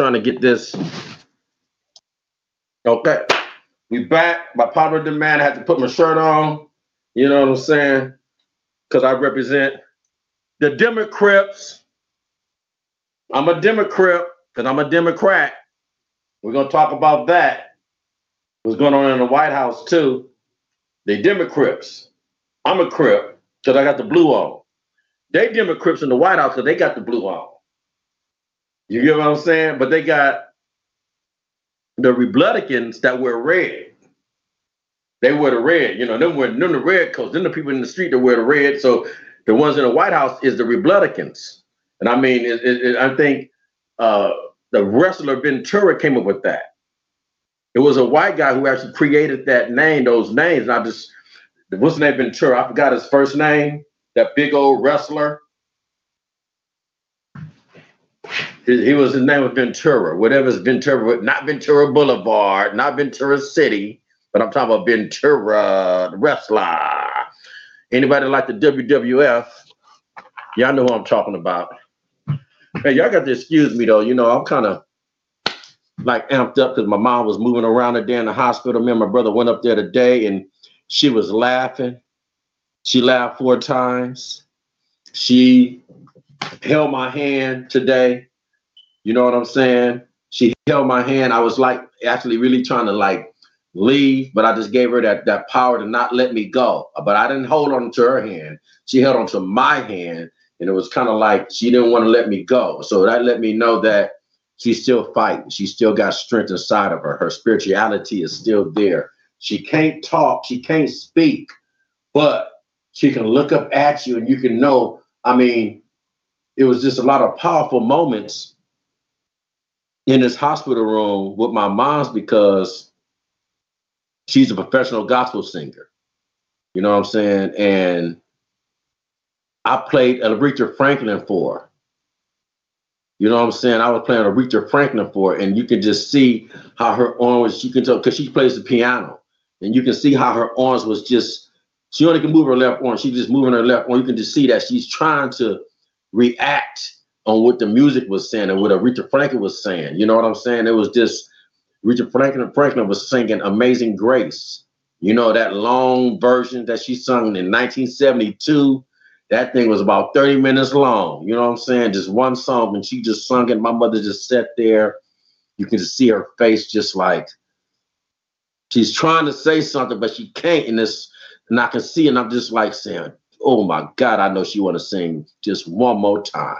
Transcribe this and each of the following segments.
trying to get this. Okay. We back. My popular demand, I had to put my shirt on. You know what I'm saying? Because I represent the Democrats. I'm a Democrat because I'm a Democrat. We're going to talk about that. What's going on in the White House, too. They Democrats. I'm a Crip because I got the blue on. They Democrats in the White House because they got the blue on. You get what I'm saying? But they got the Republicans that wear red. They wear the red, you know, them wear them the red coats. Then the people in the street that wear the red. So the ones in the White House is the Republicans. And I mean, it, it, I think uh, the wrestler Ventura came up with that. It was a white guy who actually created that name, those names. And I just, what's his name, Ventura? I forgot his first name. That big old wrestler. He, was his name was Ventura, whatever's Ventura, not Ventura Boulevard, not Ventura City, but I'm talking about Ventura, wrestler. Anybody like the WWF? Y'all know who I'm talking about. Hey, y'all got to excuse me though. You know, I'm kind of like amped up because my mom was moving around today in the hospital. Me and my brother went up there today and she was laughing. She laughed four times. She held my hand today. You know what I'm saying? She held my hand. I was like actually really trying to like leave, but I just gave her that that power to not let me go. But I didn't hold on to her hand. She held on to my hand, and it was kind of like she didn't want to let me go. So that let me know that she's still fighting. She still got strength inside of her. Her spirituality is still there. She can't talk, she can't speak, but she can look up at you and you can know. I mean, it was just a lot of powerful moments in this hospital room with my mom's because she's a professional gospel singer. You know what I'm saying? And I played Aretha Franklin for. You know what I'm saying? I was playing Aretha Franklin for her, and you can just see how her arms, you can tell, because she plays the piano, and you can see how her arms was just, she only can move her left arm. She's just moving her left arm. You can just see that she's trying to react on what the music was saying and what Aretha Franklin was saying. You know what I'm saying? It was just Aretha Franklin Franklin was singing Amazing Grace. You know, that long version that she sung in 1972. That thing was about 30 minutes long. You know what I'm saying? Just one song. And she just sung it. My mother just sat there. You can just see her face just like she's trying to say something, but she can't. And this, and I can see, and I'm just like saying, Oh my God, I know she want to sing just one more time.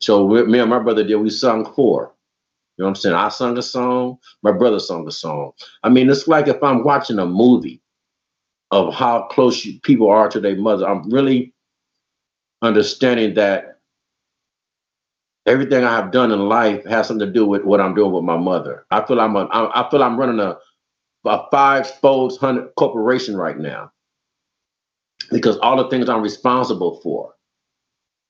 So me and my brother did, we sung four. You know what I'm saying? I sung a song, my brother sung a song. I mean, it's like if I'm watching a movie of how close you, people are to their mother, I'm really understanding that everything I have done in life has something to do with what I'm doing with my mother. I feel I'm a, I feel I'm running a, a five fold hundred corporation right now because all the things I'm responsible for.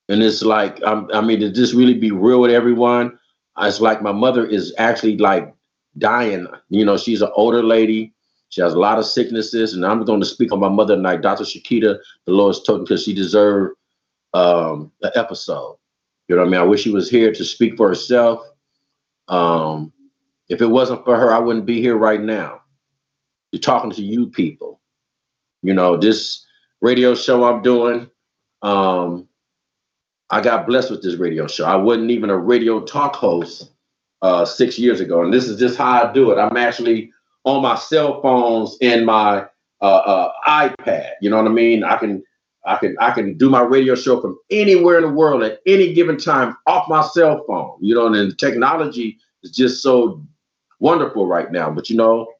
And it's like, I'm, I mean, to just really be real with everyone, it's like my mother is actually like dying. You know, she's an older lady. She has a lot of sicknesses. And I'm going to speak on my mother tonight, Dr. Shakita, the Lord's told because she deserved um, an episode. You know what I mean? I wish she was here to speak for herself. Um, if it wasn't for her, I wouldn't be here right now. You're talking to you people. You know, this radio show I'm doing, um, I got blessed with this radio show. I wasn't even a radio talk host uh, six years ago, and this is just how I do it. I'm actually on my cell phones and my uh, uh, iPad. You know what I mean? I can, I can, I can do my radio show from anywhere in the world at any given time off my cell phone. You know, and the technology is just so wonderful right now. But you know,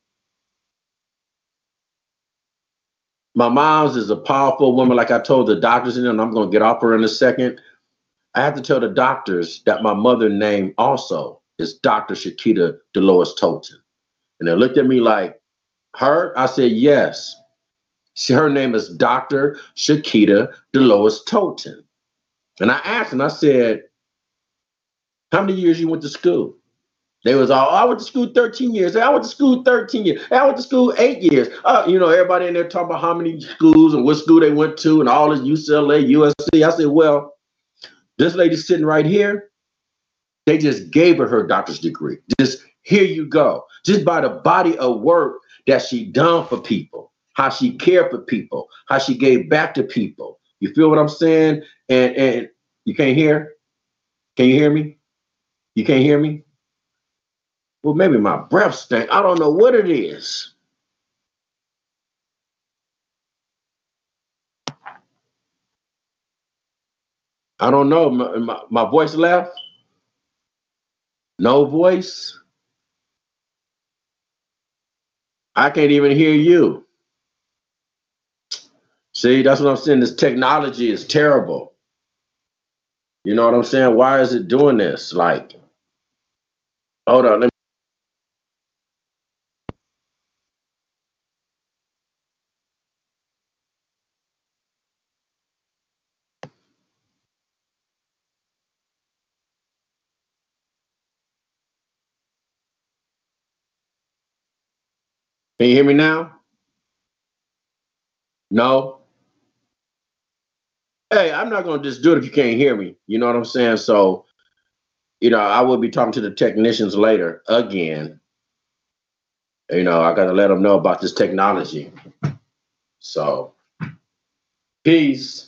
my mom's is a powerful woman. Like I told the doctors, and I'm going to get off her in a second. I had to tell the doctors that my mother name also is Dr. Shakita Dolores Tolton. And they looked at me like, her? I said, yes. She, her name is Dr. Shakita Dolores Tolton. And I asked and I said, how many years you went to school? They was all, oh, I went to school 13 years. I went to school 13 years. I went to school eight years. Uh, you know, everybody in there talking about how many schools and what school they went to and all this UCLA, USC. I said, well, this lady sitting right here They just gave her her doctor's degree. Just here you go. Just by the body of work that she done for people, how she cared for people, how she gave back to people. You feel what I'm saying? And and you can't hear? Can you hear me? You can't hear me? Well, maybe my breath stank. I don't know what it is. I don't know. My, my, my voice left? No voice? I can't even hear you. See, that's what I'm saying. This technology is terrible. You know what I'm saying? Why is it doing this? Like, hold on. Let me Can you hear me now? No? Hey, I'm not to just do it if you can't hear me. You know what I'm saying? So, you know, I will be talking to the technicians later again. You know, I got to let them know about this technology. So, peace.